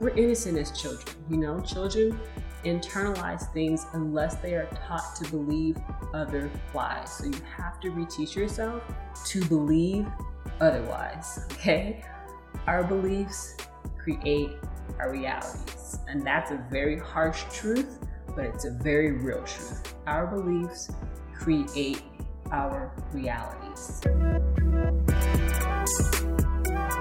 we're innocent as children, you know? Children internalize things unless they are taught to believe otherwise. So you have to reteach yourself to believe otherwise, okay? Our beliefs create our realities. And that's a very harsh truth, but it's a very real truth. Our beliefs create our realities.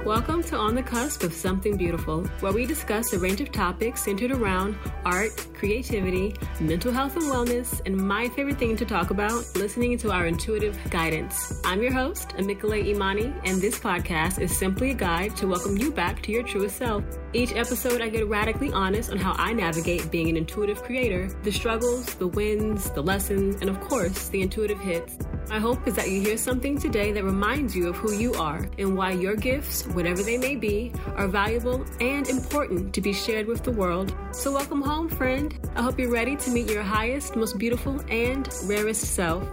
Welcome to On the Cusp of Something Beautiful, where we discuss a range of topics centered around art, creativity, mental health and wellness, and my favorite thing to talk about, listening to our intuitive guidance. I'm your host, Amikale Imani, and this podcast is simply a guide to welcome you back to your truest self. Each episode, I get radically honest on how I navigate being an intuitive creator, the struggles, the wins, the lessons, and of course, the intuitive hits. My hope is that you hear something today that reminds you of who you are and why your gifts, whatever they may be, are valuable and important to be shared with the world. So, welcome home, friend. I hope you're ready to meet your highest, most beautiful, and rarest self.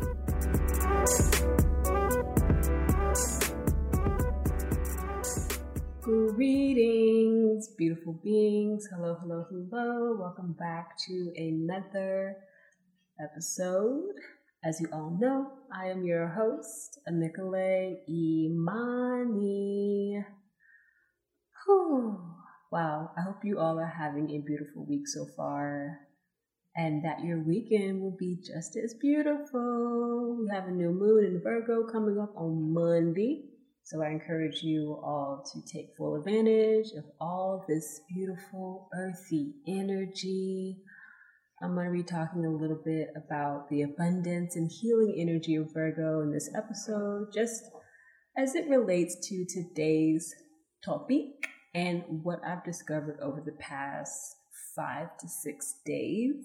Greetings, beautiful beings. Hello, hello, hello. Welcome back to another episode. As you all know, I am your host, Amikale Imani. Whew. Wow, I hope you all are having a beautiful week so far and that your weekend will be just as beautiful. We have a new moon in Virgo coming up on Monday. So I encourage you all to take full advantage of all this beautiful earthy energy. I'm going to be talking a little bit about the abundance and healing energy of Virgo in this episode, just as it relates to today's topic and what I've discovered over the past five to six days.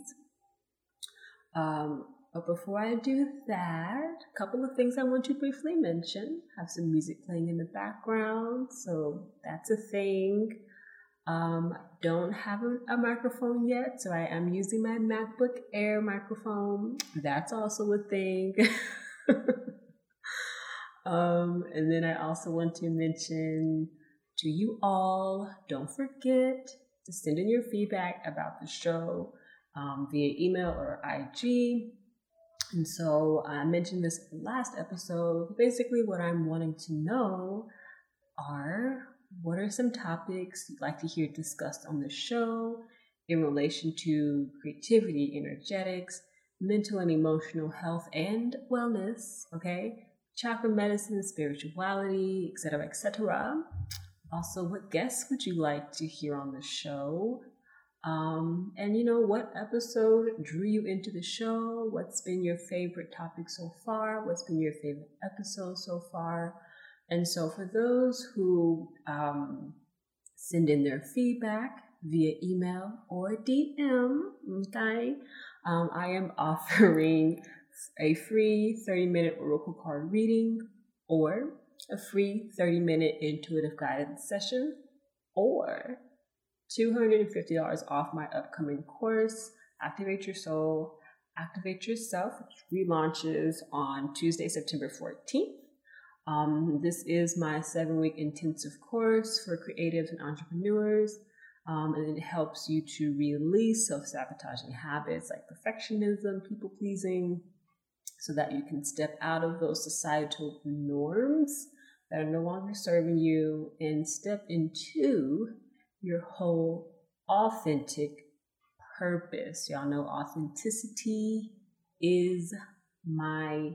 Um, but before I do that, a couple of things I want to briefly mention. I have some music playing in the background, so that's a thing. Um, don't have a, a, microphone yet, so I am using my MacBook Air microphone. That's also a thing. um, and then I also want to mention to you all, don't forget to send in your feedback about the show um, via email or IG. And so I mentioned this last episode. Basically, what I'm wanting to know are what are some topics you'd like to hear discussed on the show in relation to creativity, energetics, mental and emotional health and wellness, okay? Chakra medicine, spirituality, etc., etc. Also, what guests would you like to hear on the show? Um, and you know, what episode drew you into the show? What's been your favorite topic so far? What's been your favorite episode so far? And so, for those who um, send in their feedback via email or DM, okay, um, I am offering a free 30 minute oracle card reading or a free 30 minute intuitive guidance session or $250 off my upcoming course, Activate Your Soul, Activate Yourself, which relaunches on Tuesday, September 14th. Um, this is my seven week intensive course for creatives and entrepreneurs. Um, and it helps you to release self sabotaging habits like perfectionism, people pleasing, so that you can step out of those societal norms that are no longer serving you and step into your whole authentic purpose. Y'all know authenticity is my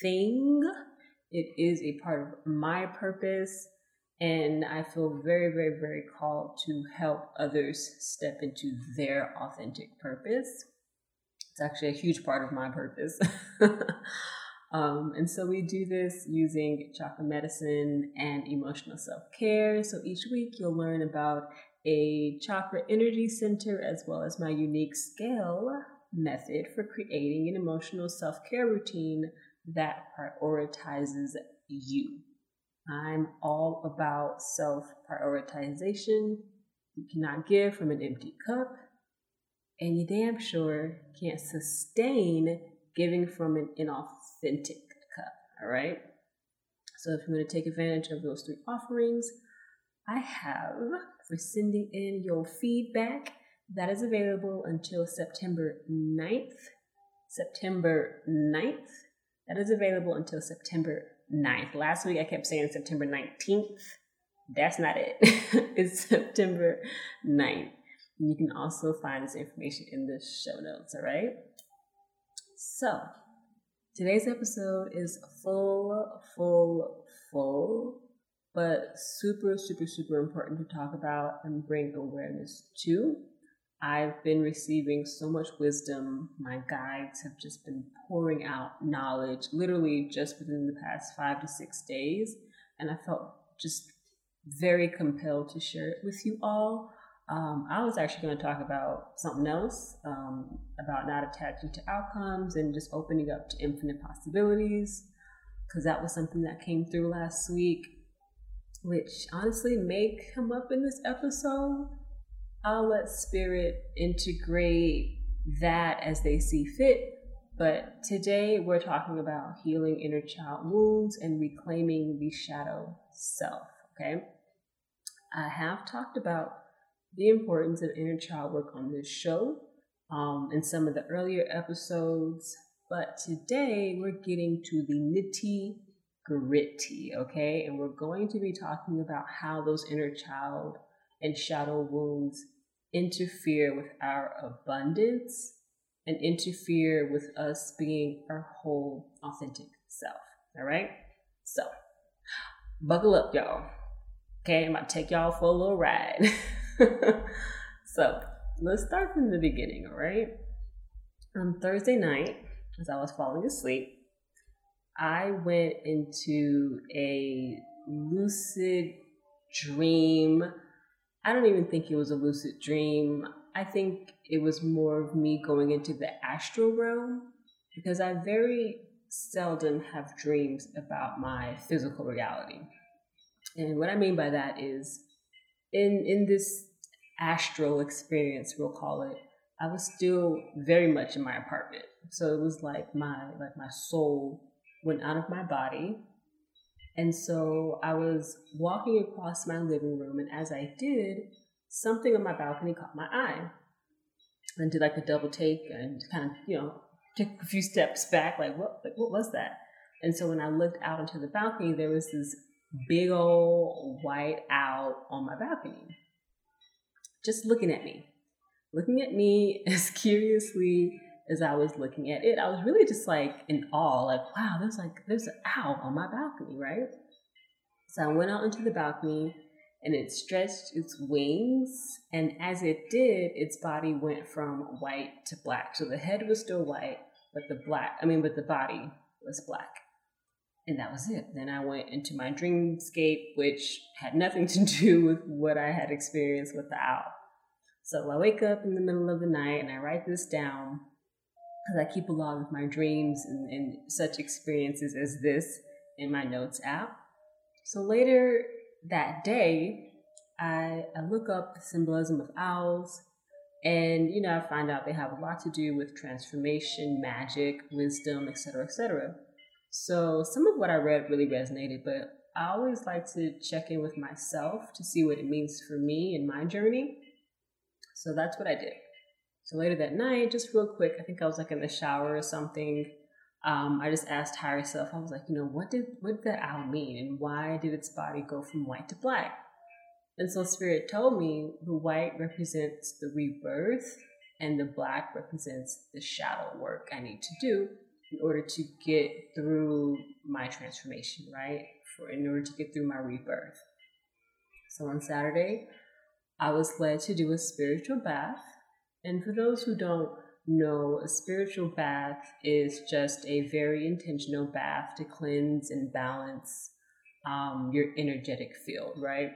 thing. It is a part of my purpose. And I feel very, very, very called to help others step into their authentic purpose. It's actually a huge part of my purpose. um, and so we do this using chakra medicine and emotional self care. So each week you'll learn about a chakra energy center as well as my unique scale method for creating an emotional self care routine that prioritizes you. I'm all about self prioritization. You cannot give from an empty cup, and you damn sure can't sustain giving from an inauthentic cup. All right. So, if you want to take advantage of those three offerings, I have for sending in your feedback. That is available until September 9th. September 9th. That is available until September 9th. Last week I kept saying September 19th. That's not it. it's September 9th. And you can also find this information in the show notes, all right? So, today's episode is full, full, full, but super, super, super important to talk about and bring awareness to. I've been receiving so much wisdom. My guides have just been pouring out knowledge literally just within the past five to six days. And I felt just very compelled to share it with you all. Um, I was actually going to talk about something else um, about not attaching to outcomes and just opening up to infinite possibilities, because that was something that came through last week, which honestly may come up in this episode. I'll let spirit integrate that as they see fit. But today we're talking about healing inner child wounds and reclaiming the shadow self. Okay. I have talked about the importance of inner child work on this show um, in some of the earlier episodes, but today we're getting to the nitty gritty, okay? And we're going to be talking about how those inner child and shadow wounds interfere with our abundance and interfere with us being our whole authentic self, all right? So, buckle up, y'all. Okay, I'm to take y'all for a little ride. so let's start from the beginning, all right? On Thursday night, as I was falling asleep, I went into a lucid dream. I don't even think it was a lucid dream. I think it was more of me going into the astral realm because I very seldom have dreams about my physical reality. And what I mean by that is in in this astral experience, we'll call it, I was still very much in my apartment. So it was like my like my soul went out of my body. And so I was walking across my living room and as I did, something on my balcony caught my eye. And did like a double take and kind of, you know, took a few steps back, like what like what was that? And so when I looked out onto the balcony, there was this big old white owl on my balcony just looking at me, looking at me as curiously as I was looking at it. I was really just like in awe, like, wow, there's like, there's an owl on my balcony, right? So I went out into the balcony and it stretched its wings. And as it did, its body went from white to black. So the head was still white, but the black, I mean, but the body was black. And that was it. Then I went into my dreamscape, which had nothing to do with what I had experienced with the owl. So I wake up in the middle of the night and I write this down because I keep a log of my dreams and, and such experiences as this in my notes app. So later that day, I, I look up the symbolism of owls and you know I find out they have a lot to do with transformation, magic, wisdom, etc., etc. So some of what I read really resonated, but I always like to check in with myself to see what it means for me in my journey. So that's what I did. So later that night, just real quick, I think I was like in the shower or something. Um, I just asked higher self, I was like, you know, what did what did that owl mean and why did its body go from white to black? And so spirit told me the white represents the rebirth and the black represents the shadow work I need to do in order to get through my transformation, right? For in order to get through my rebirth. So on Saturday, I was led to do a spiritual bath. And for those who don't know, a spiritual bath is just a very intentional bath to cleanse and balance um, your energetic field, right?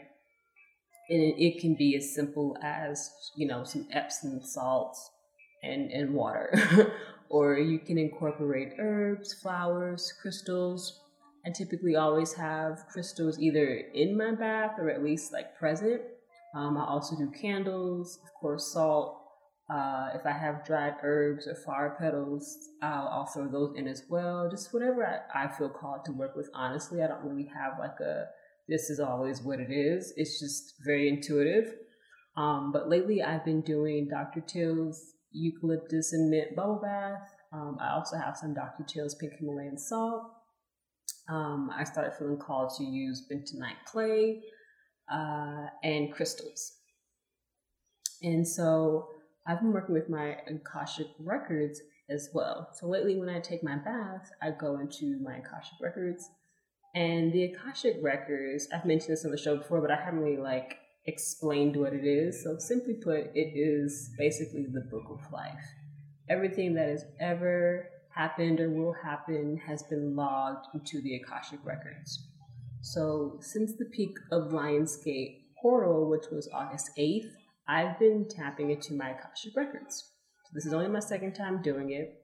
And it, it can be as simple as, you know, some Epsom salts and, and water. or you can incorporate herbs, flowers, crystals. I typically always have crystals either in my bath or at least like present um, I also do candles, of course, salt. Uh, if I have dried herbs or flower petals, I'll, I'll throw those in as well. Just whatever I, I feel called to work with. Honestly, I don't really have like a this is always what it is. It's just very intuitive. Um, but lately I've been doing Dr. Teal's eucalyptus and mint bubble bath. Um, I also have some Dr. Teal's pink Himalayan salt. Um, I started feeling called to use bentonite clay uh, and crystals. And so I've been working with my Akashic records as well. So lately, when I take my bath, I go into my Akashic records. And the Akashic records, I've mentioned this on the show before, but I haven't really like explained what it is. So simply put, it is basically the book of life. Everything that has ever happened or will happen has been logged into the Akashic records. So since the peak of Lionsgate portal, which was August 8th, I've been tapping into my Akashic records. So this is only my second time doing it.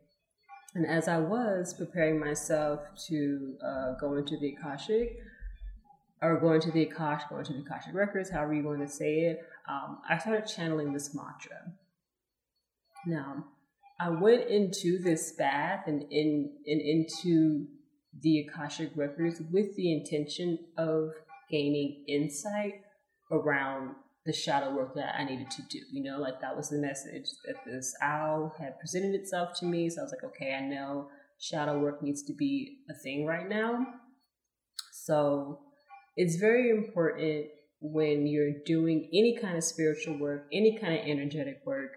And as I was preparing myself to uh, go into the Akashic, or going to the Akash, going to the Akashic records, however you want to say it, um, I started channeling this mantra. Now, I went into this bath and in and into the Akashic records with the intention of gaining insight around the shadow work that I needed to do. You know, like that was the message that this owl had presented itself to me. So I was like, okay, I know shadow work needs to be a thing right now. So it's very important when you're doing any kind of spiritual work, any kind of energetic work,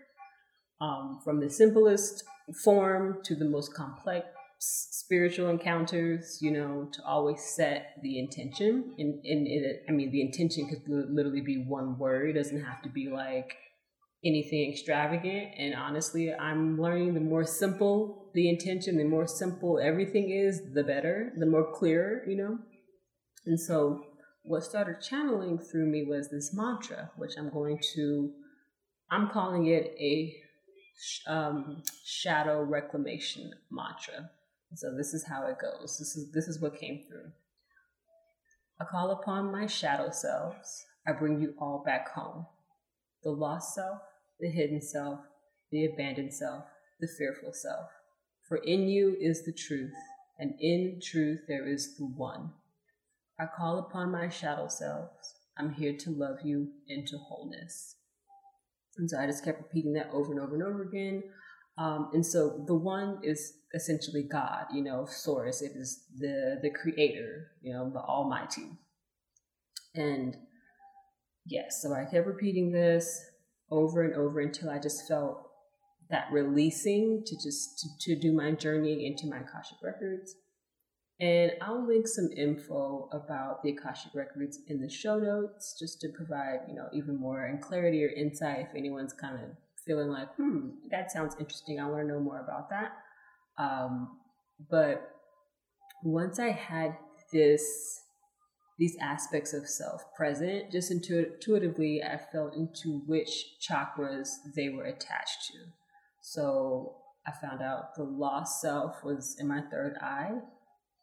um, from the simplest form to the most complex spiritual encounters, you know, to always set the intention. And, and I mean, the intention could literally be one word. It doesn't have to be like anything extravagant. And honestly, I'm learning the more simple the intention, the more simple everything is, the better, the more clear, you know. And so, what started channeling through me was this mantra, which I'm going to, I'm calling it a um, shadow reclamation mantra. So this is how it goes. This is this is what came through. I call upon my shadow selves. I bring you all back home. The lost self, the hidden self, the abandoned self, the fearful self. For in you is the truth, and in truth there is the one. I call upon my shadow selves. I'm here to love you into wholeness. And so I just kept repeating that over and over and over again. Um, and so the one is essentially God, you know, source. It is the the creator, you know, the Almighty. And yes, so I kept repeating this over and over until I just felt that releasing to just to, to do my journey into my Akashic records. And I'll link some info about the Akashic records in the show notes just to provide, you know, even more and clarity or insight if anyone's kind of feeling like, hmm, that sounds interesting. I want to know more about that. Um, but once I had this, these aspects of self present, just intuitively, I felt into which chakras they were attached to. So I found out the lost self was in my third eye,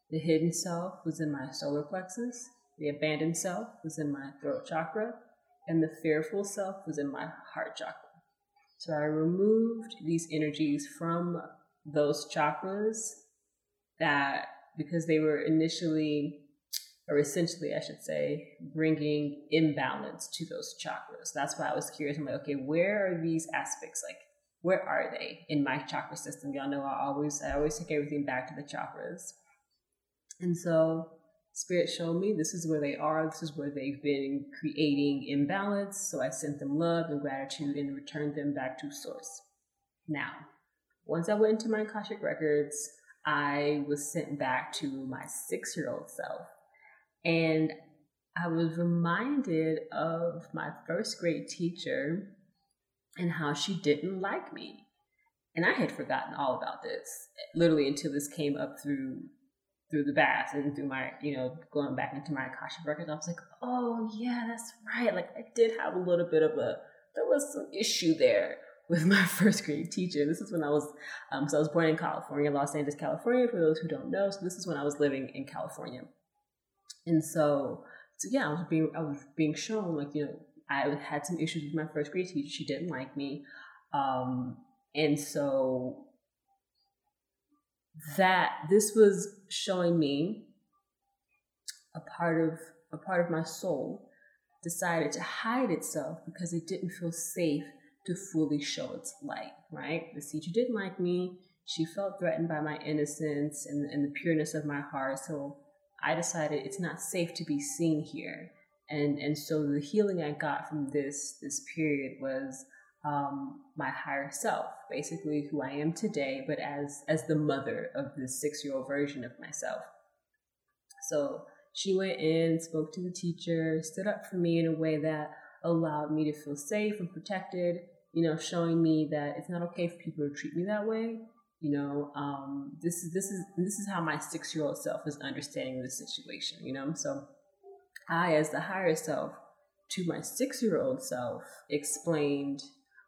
the hidden self was in my solar plexus, the abandoned self was in my throat chakra, and the fearful self was in my heart chakra. So I removed these energies from those chakras that because they were initially or essentially I should say bringing imbalance to those chakras. That's why I was curious. I'm like, okay, where are these aspects? Like, where are they in my chakra system? Y'all know I always I always take everything back to the chakras. And so Spirit showed me this is where they are, this is where they've been creating imbalance. So I sent them love and gratitude and returned them back to source. Now, once I went into my Akashic records, I was sent back to my six year old self. And I was reminded of my first grade teacher and how she didn't like me. And I had forgotten all about this, literally until this came up through through the bath and through my, you know, going back into my Akashic records, I was like, oh yeah, that's right. Like I did have a little bit of a, there was some issue there with my first grade teacher. This is when I was, um, so I was born in California, Los Angeles, California, for those who don't know. So this is when I was living in California. And so, so yeah, I was being, I was being shown like, you know, I had some issues with my first grade teacher. She didn't like me. Um, and so that this was showing me a part of a part of my soul decided to hide itself because it didn't feel safe to fully show its light, right? The teacher didn't like me. She felt threatened by my innocence and, and the pureness of my heart. So I decided it's not safe to be seen here. And, and so the healing I got from this, this period was um, my higher self, basically who I am today, but as, as the mother of this six year old version of myself. So she went in, spoke to the teacher, stood up for me in a way that allowed me to feel safe and protected, you know, showing me that it's not okay for people to treat me that way. You know, um, this is this is this is how my six year old self is understanding the situation. You know, so I, as the higher self, to my six year old self, explained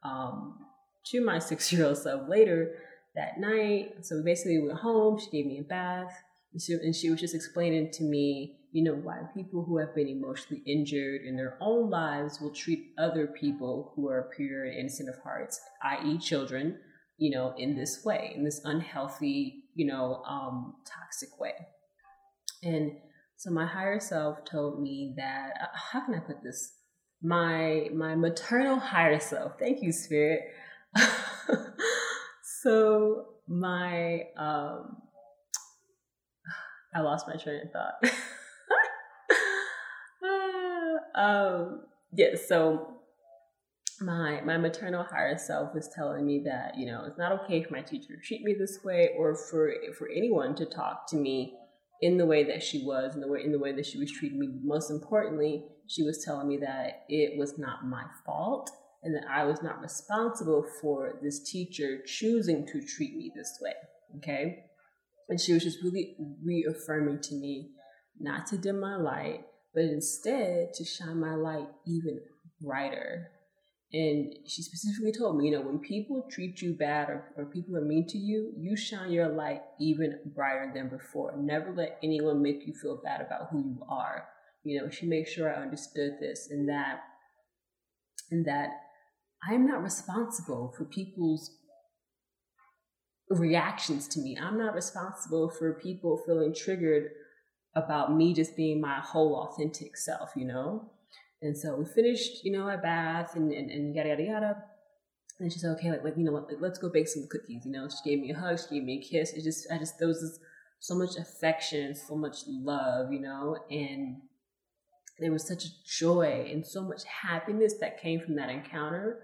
um, to my six year old self later that night. So basically, we went home. She gave me a bath, and she, and she was just explaining to me you know, why people who have been emotionally injured in their own lives will treat other people who are pure and innocent of hearts, i.e., children, you know, in this way, in this unhealthy, you know, um, toxic way. And so my higher self told me that uh, how can I put this? My my maternal higher self. Thank you, spirit. so my um I lost my train of thought. um, yeah, so my my maternal higher self was telling me that you know it's not okay for my teacher to treat me this way or for for anyone to talk to me in the way that she was in the way in the way that she was treating me most importantly she was telling me that it was not my fault and that I was not responsible for this teacher choosing to treat me this way okay and she was just really reaffirming to me not to dim my light but instead to shine my light even brighter. And she specifically told me, you know, when people treat you bad or, or people are mean to you, you shine your light even brighter than before. Never let anyone make you feel bad about who you are. You know, she made sure I understood this and that, and that I am not responsible for people's reactions to me. I'm not responsible for people feeling triggered about me just being my whole authentic self, you know? And so we finished, you know, our bath and, and, and yada, yada, yada. And she said, okay, like, like you know what, like, let's go bake some cookies. You know, she gave me a hug, she gave me a kiss. It just, I just, there was this, so much affection, so much love, you know, and there was such a joy and so much happiness that came from that encounter.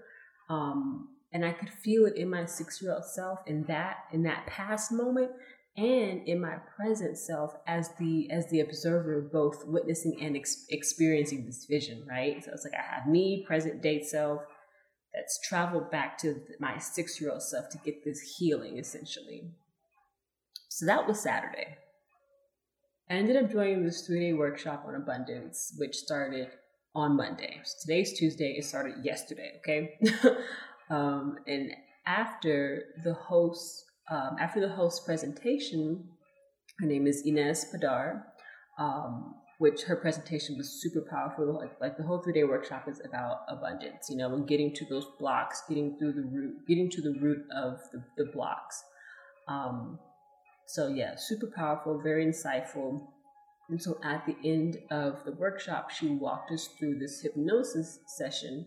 Um, and I could feel it in my six year old self in that, in that past moment and in my present self as the as the observer both witnessing and ex- experiencing this vision right? So it's like i have me present day self that's traveled back to my six year old self to get this healing essentially. So that was saturday i ended up joining this three day workshop on abundance which started on monday so today's tuesday it started yesterday okay um, and after the host um, after the host presentation, her name is Inez Padar, um, which her presentation was super powerful. Like, like the whole three day workshop is about abundance, you know, and getting to those blocks, getting through the root, getting to the root of the, the blocks. Um, so, yeah, super powerful, very insightful. And so at the end of the workshop, she walked us through this hypnosis session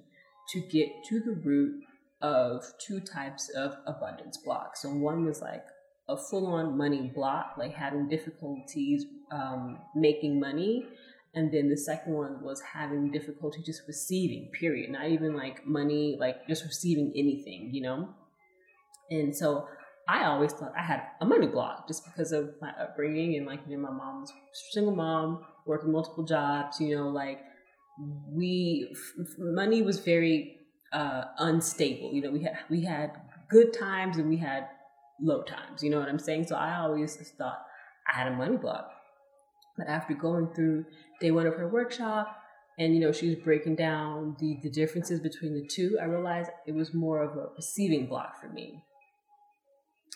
to get to the root of two types of abundance blocks. So one was like a full on money block, like having difficulties um, making money. And then the second one was having difficulty just receiving, period. Not even like money, like just receiving anything, you know? And so I always thought I had a money block just because of my upbringing and like, you know, my mom was single mom, working multiple jobs, you know, like we, f- money was very uh, unstable. You know, we had we had good times and we had low times. You know what I'm saying? So I always thought I had a money block. But after going through day one of her workshop, and you know she was breaking down the the differences between the two, I realized it was more of a receiving block for me.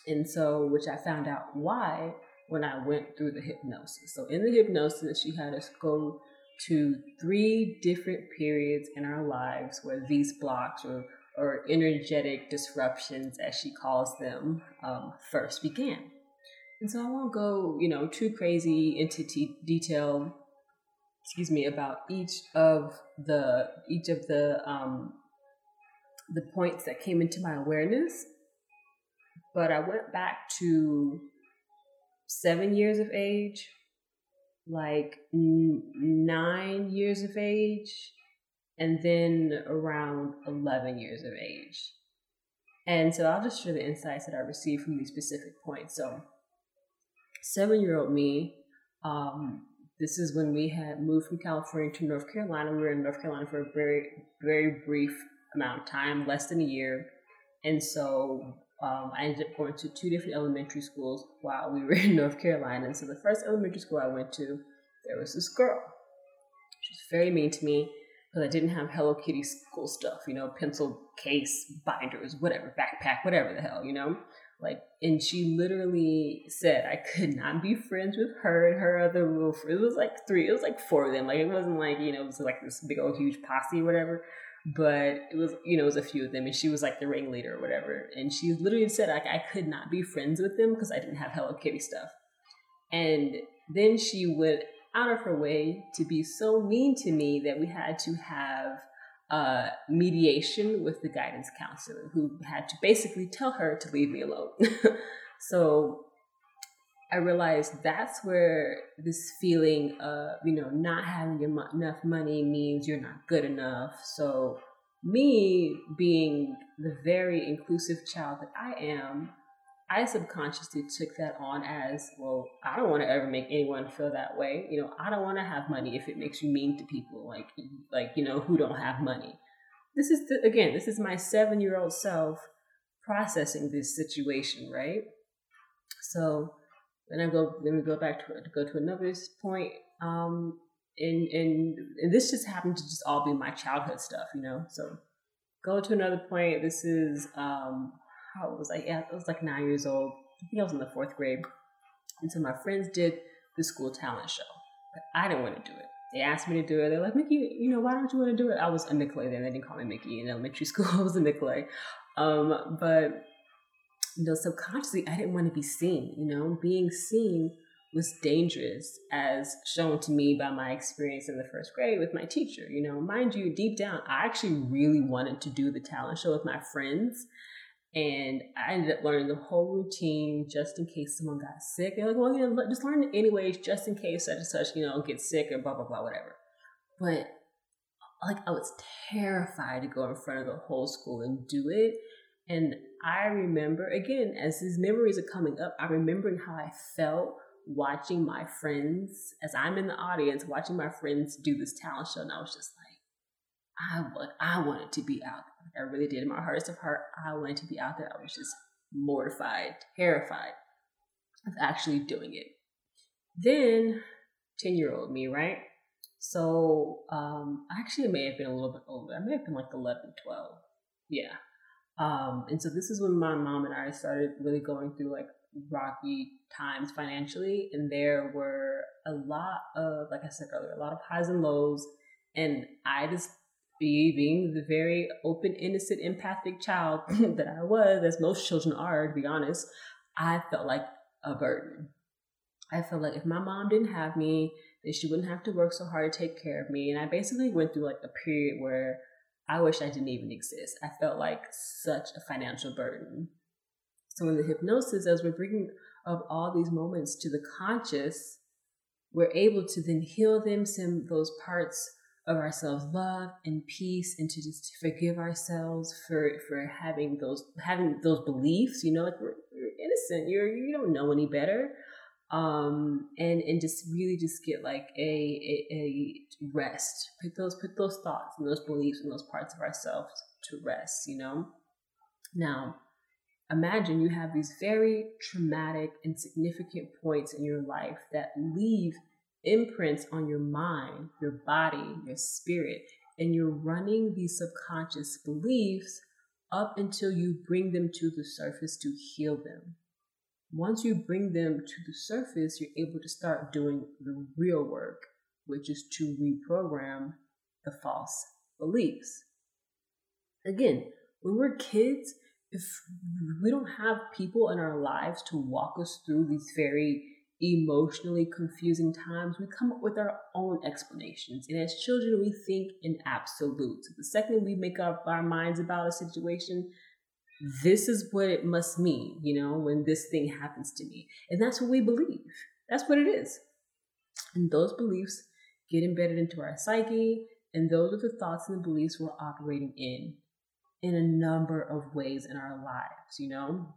And so, which I found out why when I went through the hypnosis. So in the hypnosis, she had us go to three different periods in our lives where these blocks or, or energetic disruptions, as she calls them, um, first began. And so I won't go, you know, too crazy into t- detail excuse me, about each of the each of the um, the points that came into my awareness. But I went back to seven years of age, like nine years of age, and then around 11 years of age. And so I'll just share the insights that I received from these specific points. So, seven year old me, um, this is when we had moved from California to North Carolina. We were in North Carolina for a very, very brief amount of time, less than a year. And so um, I ended up going to two different elementary schools while we were in North Carolina. And so the first elementary school I went to, there was this girl. She was very mean to me because I didn't have Hello Kitty school stuff, you know, pencil case, binders, whatever, backpack, whatever the hell, you know? Like, and she literally said I could not be friends with her and her other little friends. It was like three, it was like four of them. Like, it wasn't like, you know, it was like this big old huge posse or whatever. But it was, you know, it was a few of them, and she was like the ringleader or whatever. And she literally said like I could not be friends with them because I didn't have Hello Kitty stuff. And then she went out of her way to be so mean to me that we had to have uh, mediation with the guidance counselor who had to basically tell her to leave me alone. so I realized that's where this feeling of, you know, not having enough money means you're not good enough. So, me being the very inclusive child that I am, I subconsciously took that on as, well, I don't want to ever make anyone feel that way. You know, I don't want to have money if it makes you mean to people like, like you know, who don't have money. This is the, again, this is my seven year old self processing this situation, right? So then I go, then we go back to go to another point. Um, and and and this just happened to just all be my childhood stuff, you know. So go to another point. This is um, how was I? Yeah, I was like nine years old. I think I was in the fourth grade. And so my friends did the school talent show, but I didn't want to do it. They asked me to do it. They're like, Mickey, you know, why don't you want to do it? I was a Nicolay then. They didn't call me Mickey in elementary school. I was a Nicolay. Um, but, you know, subconsciously, I didn't want to be seen. You know, being seen was dangerous as shown to me by my experience in the first grade with my teacher. You know, mind you, deep down, I actually really wanted to do the talent show with my friends. And I ended up learning the whole routine just in case someone got sick. They're like, well, you know, just learn it anyways, just in case such and such, you know, get sick or blah, blah, blah, whatever. But like, I was terrified to go in front of the whole school and do it. And I remember, again, as these memories are coming up, I remember how I felt watching my friends, as I'm in the audience, watching my friends do this talent show. And I was just like, I, want, I wanted to be out there. I really did. In my heart of heart, I wanted to be out there. I was just mortified, terrified of actually doing it. Then, 10 year old me, right? So, um, actually, it may have been a little bit older. I may have been like 11, 12. Yeah. Um, and so this is when my mom and I started really going through like rocky times financially. And there were a lot of, like I said earlier, a lot of highs and lows. And I just be being the very open, innocent, empathic child that I was, as most children are, to be honest, I felt like a burden. I felt like if my mom didn't have me, then she wouldn't have to work so hard to take care of me. And I basically went through like a period where I wish I didn't even exist. I felt like such a financial burden. So in the hypnosis, as we're bringing up all these moments to the conscious, we're able to then heal them, some those parts of ourselves love and peace and to just forgive ourselves for for having those having those beliefs you know like we're, you're innocent you're you don't know any better um and and just really just get like a, a, a rest put those put those thoughts and those beliefs and those parts of ourselves to rest you know now imagine you have these very traumatic and significant points in your life that leave imprints on your mind, your body, your spirit, and you're running these subconscious beliefs up until you bring them to the surface to heal them. Once you bring them to the surface, you're able to start doing the real work, which is to reprogram the false beliefs. Again, when we're kids, if we don't have people in our lives to walk us through these very emotionally confusing times, we come up with our own explanations. And as children, we think in absolutes. The second we make up our minds about a situation, this is what it must mean, you know, when this thing happens to me. And that's what we believe. That's what it is. And those beliefs get embedded into our psyche, and those are the thoughts and the beliefs we're operating in in a number of ways in our lives, you know?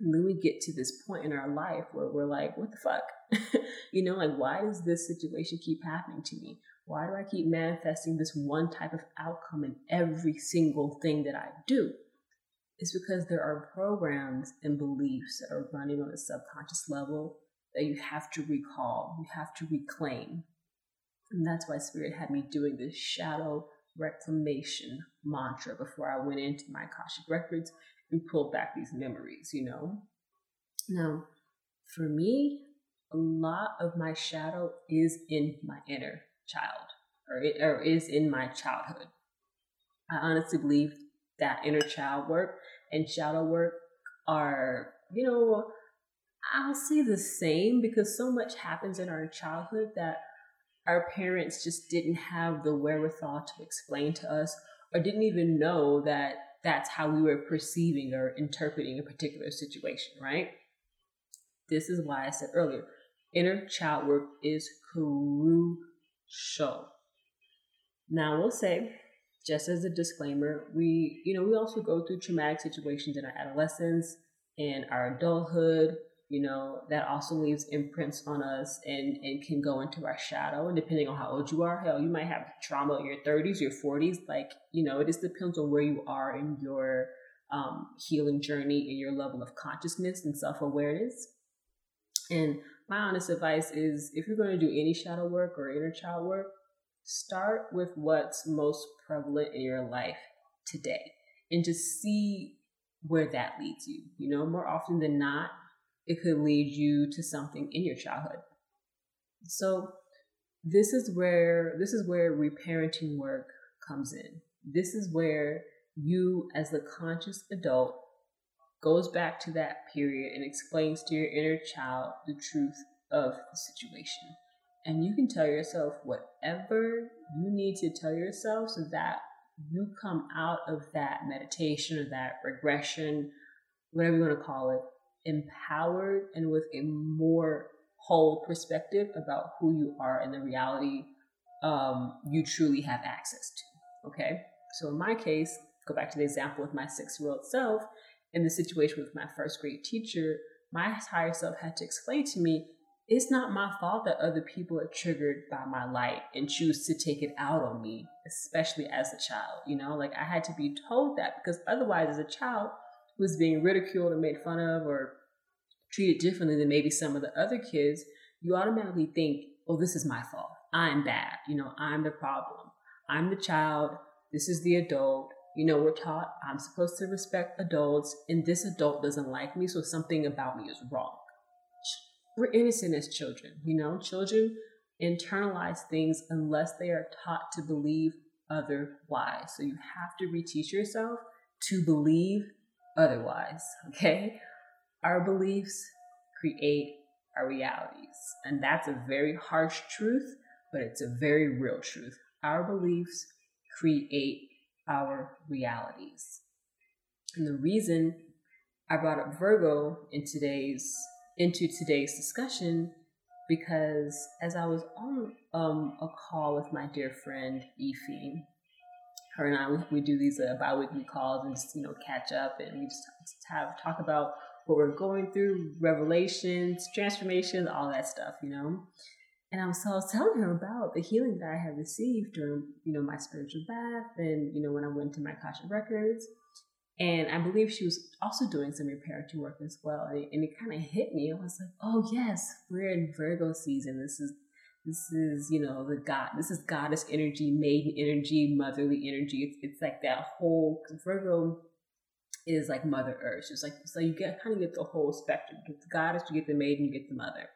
And then we get to this point in our life where we're like, what the fuck? you know, like, why does this situation keep happening to me? Why do I keep manifesting this one type of outcome in every single thing that I do? It's because there are programs and beliefs that are running on a subconscious level that you have to recall, you have to reclaim. And that's why Spirit had me doing this shadow reclamation mantra before I went into my Akashic records and pulled back these memories, you know? Now, for me, a lot of my shadow is in my inner child or, it, or is in my childhood. I honestly believe that inner child work and shadow work are, you know, I'll say the same because so much happens in our childhood that our parents just didn't have the wherewithal to explain to us or didn't even know that that's how we were perceiving or interpreting a particular situation, right? This is why I said earlier inner child work is crucial. Now, we'll say, just as a disclaimer, we, you know, we also go through traumatic situations in our adolescence and our adulthood you know, that also leaves imprints on us and, and can go into our shadow. And depending on how old you are, hell, you might have trauma in your 30s, your 40s. Like, you know, it just depends on where you are in your um, healing journey and your level of consciousness and self awareness. And my honest advice is if you're going to do any shadow work or inner child work, start with what's most prevalent in your life today and just see where that leads you. You know, more often than not, it could lead you to something in your childhood. So this is where this is where reparenting work comes in. This is where you as the conscious adult goes back to that period and explains to your inner child the truth of the situation. And you can tell yourself whatever you need to tell yourself so that you come out of that meditation or that regression, whatever you want to call it, empowered and with a more whole perspective about who you are and the reality um, you truly have access to. Okay. So in my case, go back to the example with my six year old self, in the situation with my first grade teacher, my higher self had to explain to me it's not my fault that other people are triggered by my light and choose to take it out on me, especially as a child. You know, like I had to be told that because otherwise, as a child, was being ridiculed and made fun of or treated differently than maybe some of the other kids, you automatically think, oh, this is my fault. I'm bad. You know, I'm the problem. I'm the child. This is the adult. You know, we're taught I'm supposed to respect adults, and this adult doesn't like me, so something about me is wrong. We're innocent as children. You know, children internalize things unless they are taught to believe otherwise. So you have to reteach yourself to believe otherwise, okay? Our beliefs create our realities. And that's a very harsh truth, but it's a very real truth. Our beliefs create our realities. And the reason I brought up Virgo in today's into today's discussion because as I was on um, a call with my dear friend Efi, her and I, we, we do these uh, bi-weekly calls and just, you know, catch up and we just have talk about what we're going through, revelations, transformations, all that stuff, you know. And I was, so I was telling her about the healing that I had received during, you know, my spiritual bath and, you know, when I went to my Akashic Records. And I believe she was also doing some reparenting work as well. And it, it kind of hit me. I was like, oh, yes, we're in Virgo season. This is this is you know the god this is goddess energy maiden energy motherly energy it's, it's like that whole virgo is like mother earth it's like so you get kind of get the whole spectrum you get the goddess you get the maiden you get the mother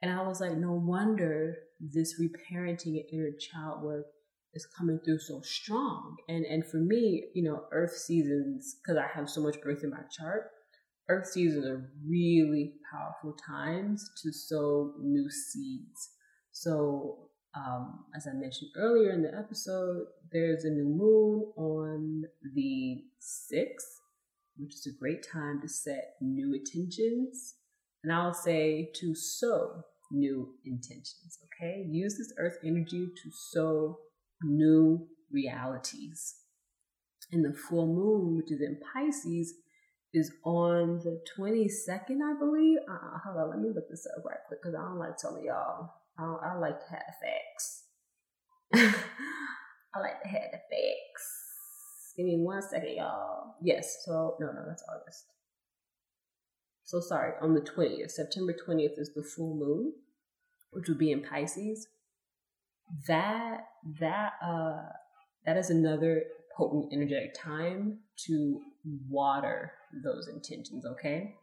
and i was like no wonder this reparenting and inner child work is coming through so strong and and for me you know earth seasons because i have so much earth in my chart earth seasons are really powerful times to sow new seeds. So, um, as I mentioned earlier in the episode, there's a new moon on the 6th, which is a great time to set new intentions. And I'll say to sow new intentions, okay? Use this earth energy to sow new realities. And the full moon, which is in Pisces, is on the 22nd, I believe. Uh, hold on, let me look this up right quick because I don't like telling y'all. I, I like to have facts. I like to have the facts. Give me one second, y'all. Yes, so, no, no, that's August. So sorry, on the 20th, September 20th is the full moon, which would be in Pisces. That, that, uh, that is another potent energetic time to water those intentions, okay?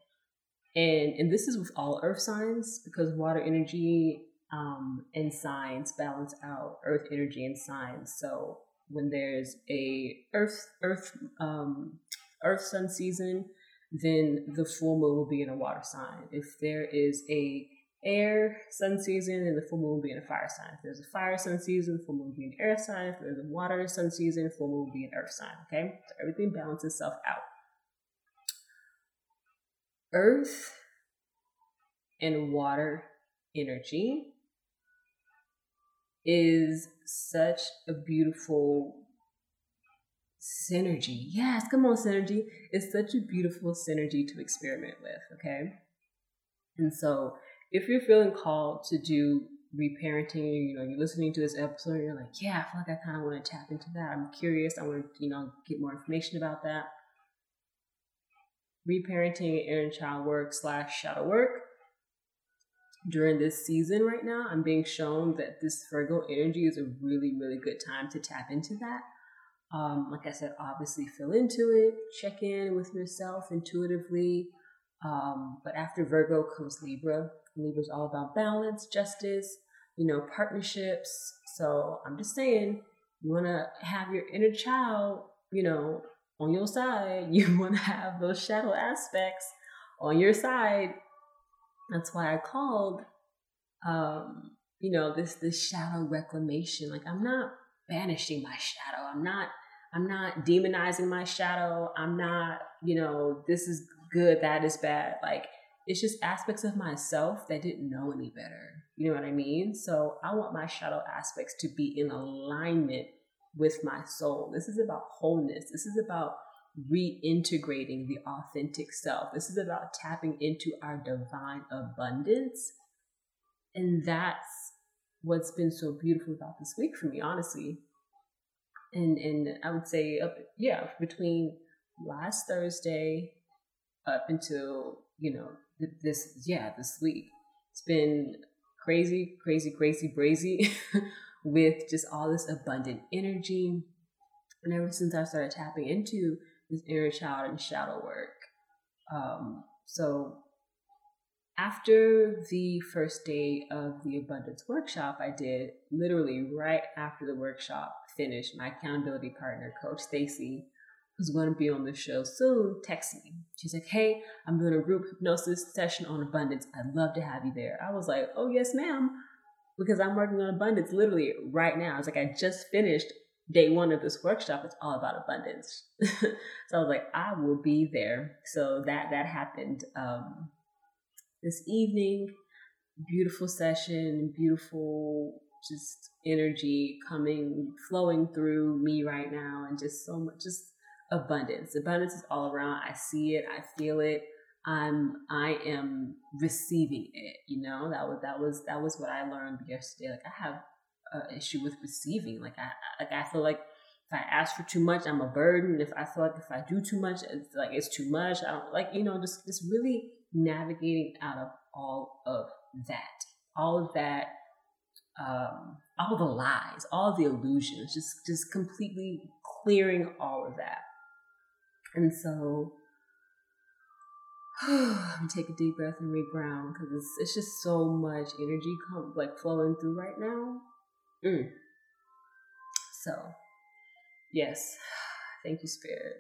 And and this is with all earth signs because water energy um, and signs balance out earth energy and signs. So when there's a earth earth um, earth sun season, then the full moon will be in a water sign. If there is a air sun season and the full moon being a fire sign. If there's a fire sun season, full moon being air sign. If there's a water sun season, full moon being earth sign. Okay, so everything balances itself out. Earth and water energy is such a beautiful synergy. Yes, come on, synergy. It's such a beautiful synergy to experiment with, okay? And so if you're feeling called to do reparenting, you know, you're listening to this episode, you're like, yeah, I feel like I kind of want to tap into that. I'm curious. I want to, you know, get more information about that. Reparenting inner child work slash shadow work. During this season right now, I'm being shown that this Virgo energy is a really, really good time to tap into that. Um, like I said, obviously feel into it, check in with yourself intuitively. Um, but after Virgo comes Libra, Libra's all about balance, justice, you know, partnerships. So I'm just saying, you want to have your inner child, you know, on your side. You want to have those shadow aspects on your side. That's why I called, um, you know, this this shadow reclamation. Like I'm not banishing my shadow. I'm not. I'm not demonizing my shadow. I'm not, you know, this is good, that is bad. Like it's just aspects of myself that didn't know any better. You know what I mean? So I want my shadow aspects to be in alignment with my soul. This is about wholeness. This is about reintegrating the authentic self. This is about tapping into our divine abundance. And that's what's been so beautiful about this week for me, honestly. And and I would say up yeah, between last Thursday up until, you know, this yeah this week. It's been crazy crazy crazy crazy with just all this abundant energy. And ever since i started tapping into this inner child and shadow work um, so after the first day of the abundance workshop i did literally right after the workshop finished my accountability partner coach stacy who's going to be on the show soon, text me. She's like, Hey, I'm doing a group hypnosis session on abundance. I'd love to have you there. I was like, Oh, yes, ma'am. Because I'm working on abundance literally right now. It's like I just finished day one of this workshop. It's all about abundance. so I was like, I will be there. So that that happened um, this evening. Beautiful session, beautiful just energy coming, flowing through me right now, and just so much, just abundance. Abundance is all around. I see it. I feel it. I'm I am receiving it. You know that was that was that was what I learned yesterday. Like I have an issue with receiving. Like I like I feel like if I ask for too much, I'm a burden. If I feel like if I do too much, it's like it's too much. I don't like you know just just really navigating out of all of that, all of that, um, all the lies, all the illusions, just just completely clearing all of that and so I'm take a deep breath and reground because it's, it's just so much energy come like flowing through right now. Mm. So, yes, thank you, Spirit.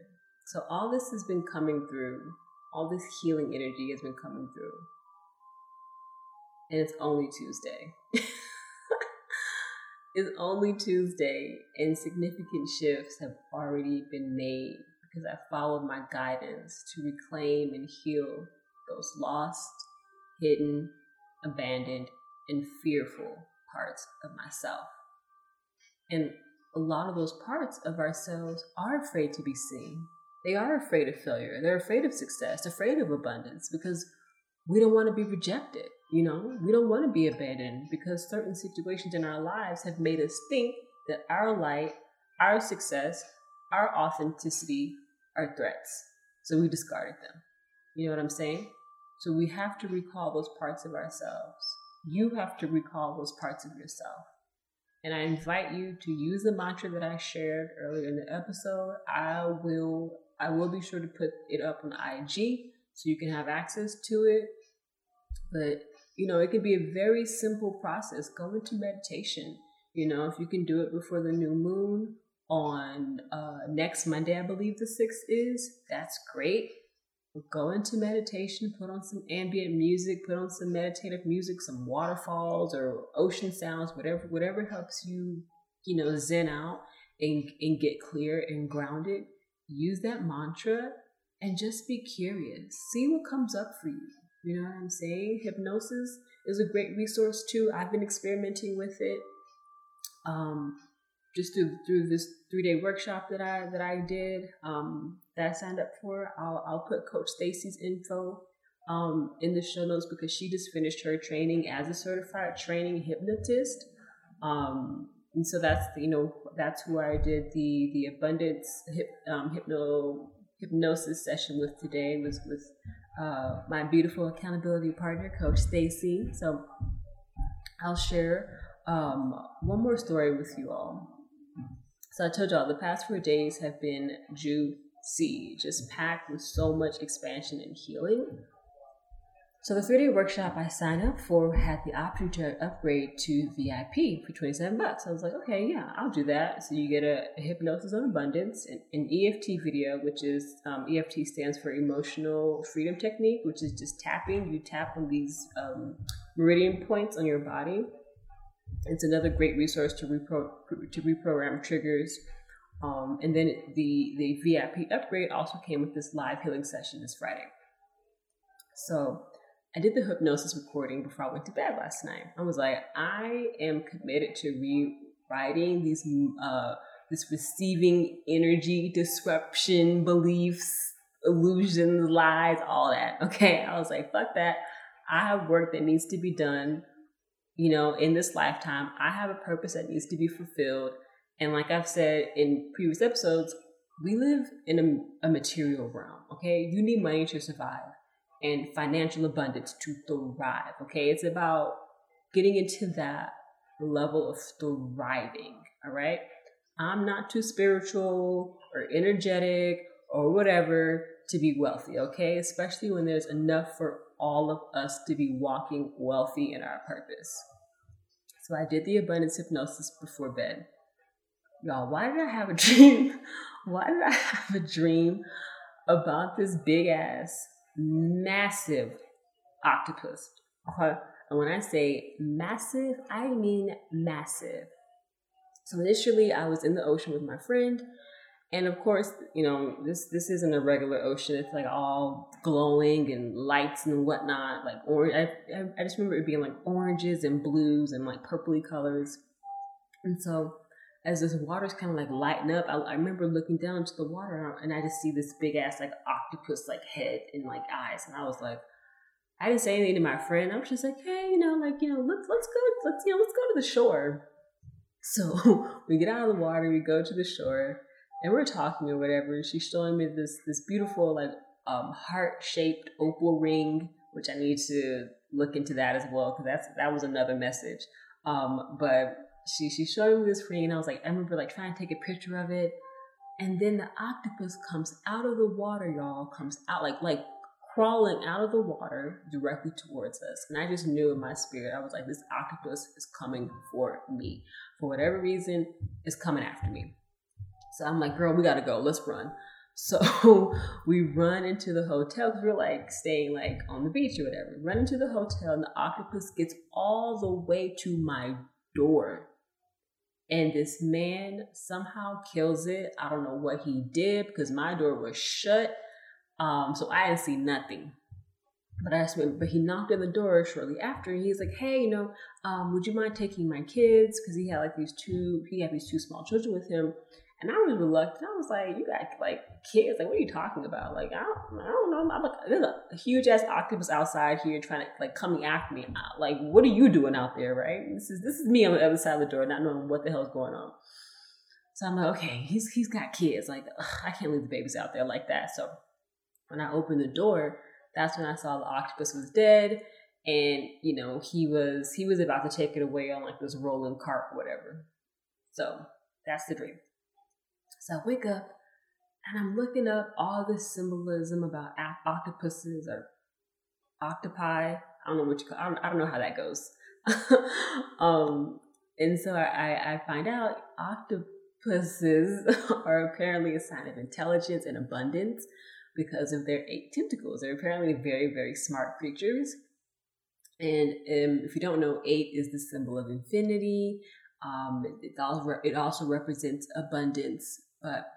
So all this has been coming through all this healing energy has been coming through. And it's only Tuesday. it's only Tuesday, and significant shifts have already been made because I followed my guidance to reclaim and heal those lost, hidden, abandoned, and fearful parts of myself. And a lot of those parts of ourselves are afraid to be seen. They are afraid of failure. They're afraid of success, afraid of abundance because we don't want to be rejected. You know, we don't want to be abandoned because certain situations in our lives have made us think that our light, our success, our authenticity are threats. So we discarded them. You know what I'm saying? So we have to recall those parts of ourselves. You have to recall those parts of yourself. And I invite you to use the mantra that I shared earlier in the episode. I will I will be sure to put it up on IG so you can have access to it. But you know, it can be a very simple process. Go into meditation. You know, if you can do it before the new moon on uh, next Monday, I believe the 6th is, that's great. Go into meditation, put on some ambient music, put on some meditative music, some waterfalls or ocean sounds, whatever, whatever helps you, you know, zen out and, and get clear and grounded. Use that mantra and just be curious. See what comes up for you. You know what I'm saying? Hypnosis is a great resource too. I've been experimenting with it. Um, just through through this three day workshop that I that I did um, that I signed up for. I'll I'll put Coach Stacy's info um, in the show notes because she just finished her training as a certified training hypnotist. Um, and so that's you know that's who I did the the abundance hip, um, hypno hypnosis session with today was with uh, my beautiful accountability partner, Coach Stacy. So I'll share um, one more story with you all. So I told y'all the past four days have been juicy, just packed with so much expansion and healing. So the three day workshop I signed up for had the option to upgrade to VIP for 27 bucks. I was like, okay, yeah, I'll do that. So you get a, a hypnosis on abundance, an, an, EFT video, which is um, EFT stands for emotional freedom technique, which is just tapping. You tap on these um, meridian points on your body. It's another great resource to repro to reprogram triggers. Um, and then the the VIP upgrade also came with this live healing session this Friday. So I did the hypnosis recording before I went to bed last night. I was like, I am committed to rewriting these uh this receiving energy disruption beliefs, illusions, lies, all that. Okay. I was like, fuck that. I have work that needs to be done, you know, in this lifetime. I have a purpose that needs to be fulfilled. And like I've said in previous episodes, we live in a, a material realm. Okay. You need money to survive and financial abundance to thrive. Okay, it's about getting into that level of thriving. All right, I'm not too spiritual or energetic or whatever to be wealthy. Okay, especially when there's enough for all of us to be walking wealthy in our purpose. So I did the abundance hypnosis before bed. Y'all, why did I have a dream? Why did I have a dream about this big ass massive octopus. Okay? And when I say massive, I mean massive. So initially, I was in the ocean with my friend, and of course, you know this this isn't a regular ocean. It's like all glowing and lights and whatnot, like orange. I, I just remember it being like oranges and blues and like purpley colors. And so as this water's kind of like lighting up, I, I, remember looking down into the water and I just see this big ass like octopus like head and like eyes, and I was like, I didn't say anything to my friend. I was just like, hey, you know, like you know, let's let's go, let's you know, let's go to the shore. So we get out of the water, we go to the shore, and we're talking or whatever. She's showing me this this beautiful like um, heart shaped opal ring, which I need to look into that as well because that's that was another message. Um, but she she showed me this ring and I was like, I remember like trying to take a picture of it. And then the octopus comes out of the water, y'all, comes out like like crawling out of the water directly towards us. And I just knew in my spirit, I was like, this octopus is coming for me. For whatever reason, it's coming after me. So I'm like, girl, we gotta go. Let's run. So we run into the hotel because we're like staying like on the beach or whatever. run into the hotel and the octopus gets all the way to my door. And this man somehow kills it. I don't know what he did because my door was shut. Um, so I didn't see nothing. But I asked him, but he knocked on the door shortly after. And he's like, "Hey, you know, um, would you mind taking my kids? Because he had like these two, he had these two small children with him." And I was reluctant. I was like, "You got like kids? Like, what are you talking about? Like, I don't, I don't know. I'm like, there's a, huge ass octopus outside here trying to like coming after me. Like, what are you doing out there? Right? This is this is me on the other side of the door, not knowing what the hell's going on. So I'm like, okay, he's he's got kids. Like, ugh, I can't leave the babies out there like that. So when I opened the door, that's when I saw the octopus was dead, and you know he was he was about to take it away on like this rolling cart or whatever. So that's the dream. So I wake up and I'm looking up all this symbolism about octopuses or octopi. I don't know what you call. I don't, I don't know how that goes. um, and so I, I find out octopuses are apparently a sign of intelligence and abundance because of their eight tentacles. They're apparently very, very smart creatures. And um, if you don't know, eight is the symbol of infinity. Um, it, it also represents abundance, but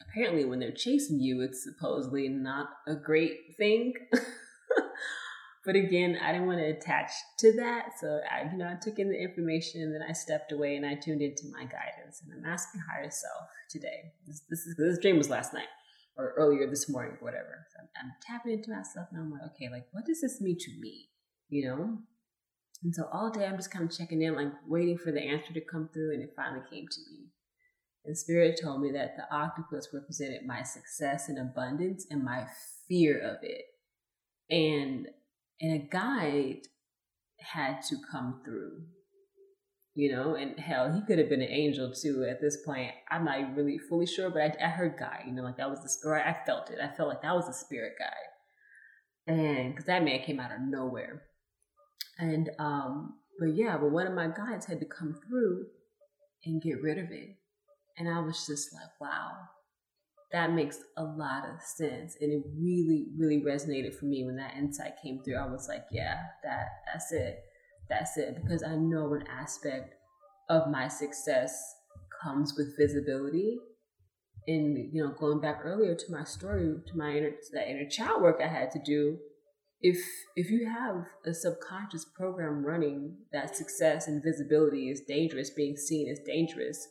apparently when they're chasing you, it's supposedly not a great thing. but again, I didn't want to attach to that, so I, you know, I took in the information, and then I stepped away and I tuned into my guidance, and I'm asking higher self today. This, this is this dream was last night or earlier this morning, whatever. So I'm, I'm tapping into myself and I'm like, okay, like what does this mean to me? You know? And so all day I'm just kind of checking in, like waiting for the answer to come through, and it finally came to me. And Spirit told me that the octopus represented my success and abundance and my fear of it. And and a guide had to come through you know, and hell, he could have been an angel too at this point. I'm not really fully sure, but I, I heard guy, you know, like that was the spirit. I felt it. I felt like that was the spirit guy. And because that man came out of nowhere. And, um, but yeah, but one of my guides had to come through and get rid of it. And I was just like, wow, that makes a lot of sense. And it really, really resonated for me when that insight came through. I was like, yeah, that, that's it that's it because I know an aspect of my success comes with visibility. And you know, going back earlier to my story, to my inner to that inner child work I had to do, if if you have a subconscious program running that success and visibility is dangerous, being seen is dangerous,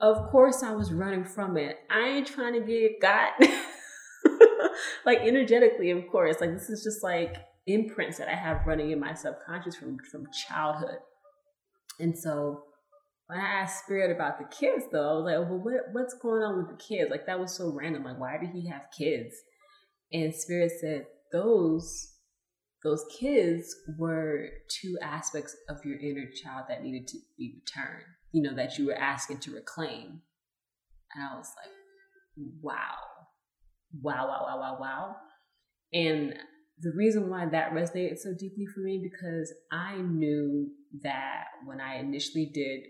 of course I was running from it. I ain't trying to get got like energetically, of course. Like this is just like imprints that I have running in my subconscious from from childhood. And so when I asked Spirit about the kids, though, I was like, well, what, what's going on with the kids? Like, that was so random. Like, why did he have kids? And Spirit said, those those kids were two aspects of your inner child that needed to be returned, you know, that you were asking to reclaim. And I was like, wow, wow, wow, wow, wow, wow. And the reason why that resonated so deeply for me because I knew that when I initially did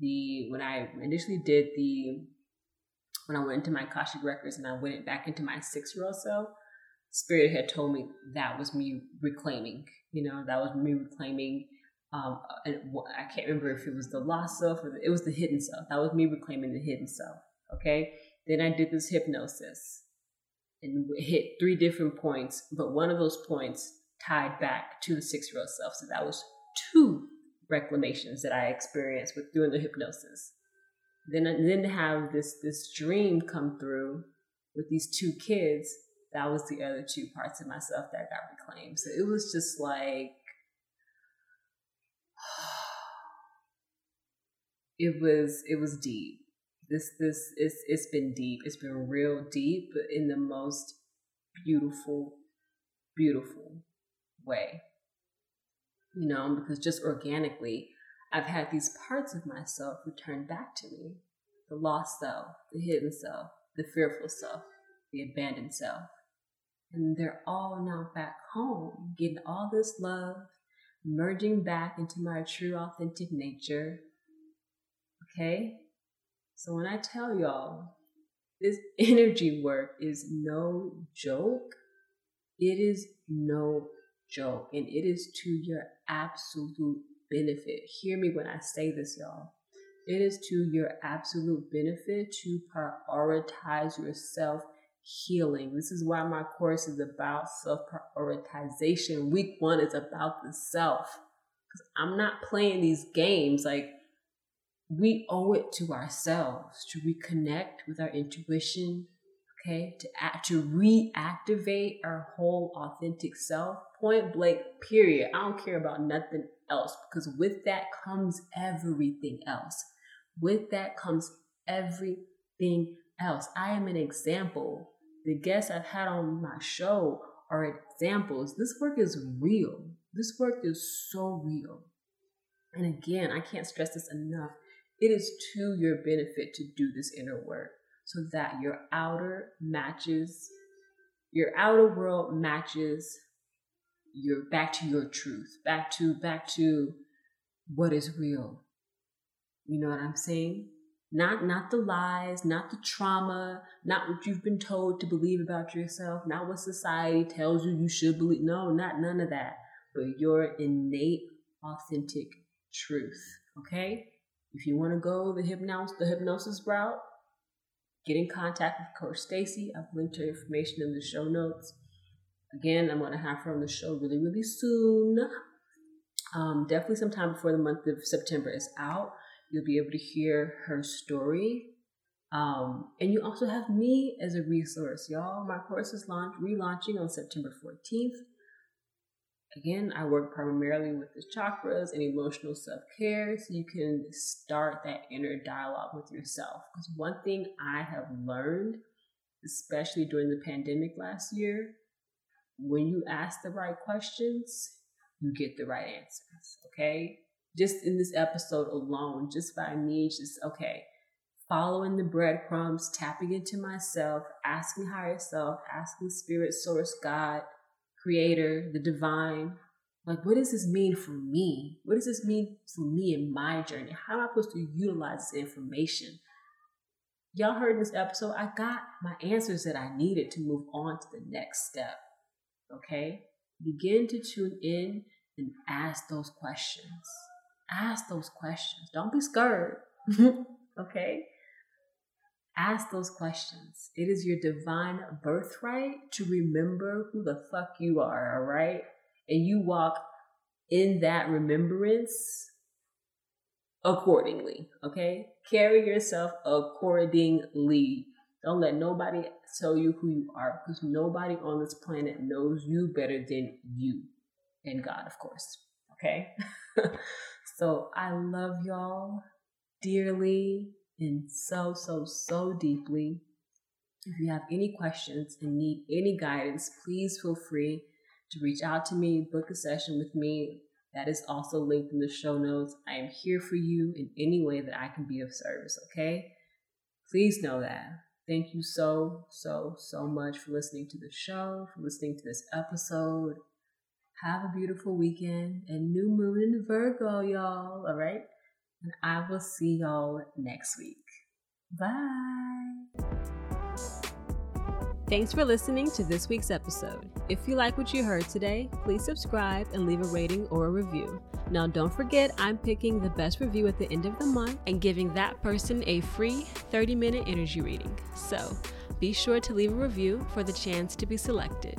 the when I initially did the when I went into my Akashic records and I went back into my six year old self, Spirit had told me that was me reclaiming. You know, that was me reclaiming. Um, I can't remember if it was the lost self or the, it was the hidden self. That was me reclaiming the hidden self. Okay. Then I did this hypnosis and hit three different points, but one of those points tied back to the six year old self. So that was two reclamations that I experienced with doing the hypnosis. Then, then to have this this dream come through with these two kids, that was the other two parts of myself that got reclaimed. So it was just like it was it was deep this this it's it's been deep. It's been real deep, in the most beautiful, beautiful way. You know, because just organically, I've had these parts of myself return back to me. The lost self, the hidden self, the fearful self, the abandoned self. And they're all now back home, getting all this love, merging back into my true, authentic nature. Okay? So when I tell y'all, this energy work is no joke. It is no joke, and it is to your absolute benefit. Hear me when I say this, y'all. It is to your absolute benefit to prioritize yourself healing. This is why my course is about self prioritization. Week one is about the self. Because I'm not playing these games. Like, we owe it to ourselves to reconnect with our intuition, okay? To act, to reactivate our whole authentic self. Point blank, period. I don't care about nothing else because with that comes everything else. With that comes everything else. I am an example. The guests I've had on my show are examples. This work is real. This work is so real. And again, I can't stress this enough. It is to your benefit to do this inner work so that your outer matches, your outer world matches your back to your truth, back to back to what is real. You know what I'm saying? Not not the lies, not the trauma, not what you've been told to believe about yourself, not what society tells you you should believe. No, not none of that. But your innate, authentic truth. Okay? If you want to go the hypnosis the hypnosis route, get in contact with Coach Stacy. I've linked her information in the show notes. Again, I'm going to have her on the show really, really soon. Um, definitely sometime before the month of September is out. You'll be able to hear her story. Um, and you also have me as a resource, y'all. My course is launch, relaunching on September 14th. Again, I work primarily with the chakras and emotional self care so you can start that inner dialogue with yourself. Because one thing I have learned, especially during the pandemic last year, when you ask the right questions, you get the right answers. Okay just in this episode alone, just by me, just okay, following the breadcrumbs, tapping into myself, asking higher self, asking spirit, source, God, creator, the divine. Like, what does this mean for me? What does this mean for me in my journey? How am I supposed to utilize this information? Y'all heard this episode, I got my answers that I needed to move on to the next step. Okay? Begin to tune in and ask those questions ask those questions. Don't be scared. okay? Ask those questions. It is your divine birthright to remember who the fuck you are, all right? And you walk in that remembrance accordingly, okay? Carry yourself accordingly. Don't let nobody tell you who you are because nobody on this planet knows you better than you and God, of course, okay? So I love y'all dearly and so, so, so deeply. If you have any questions and need any guidance, please feel free to reach out to me, book a session with me. That is also linked in the show notes. I am here for you in any way that I can be of service, okay? Please know that. Thank you so, so, so much for listening to the show, for listening to this episode. Have a beautiful weekend and new moon in Virgo, y'all. All right. And I will see y'all next week. Bye. Thanks for listening to this week's episode. If you like what you heard today, please subscribe and leave a rating or a review. Now, don't forget, I'm picking the best review at the end of the month and giving that person a free 30 minute energy reading. So be sure to leave a review for the chance to be selected.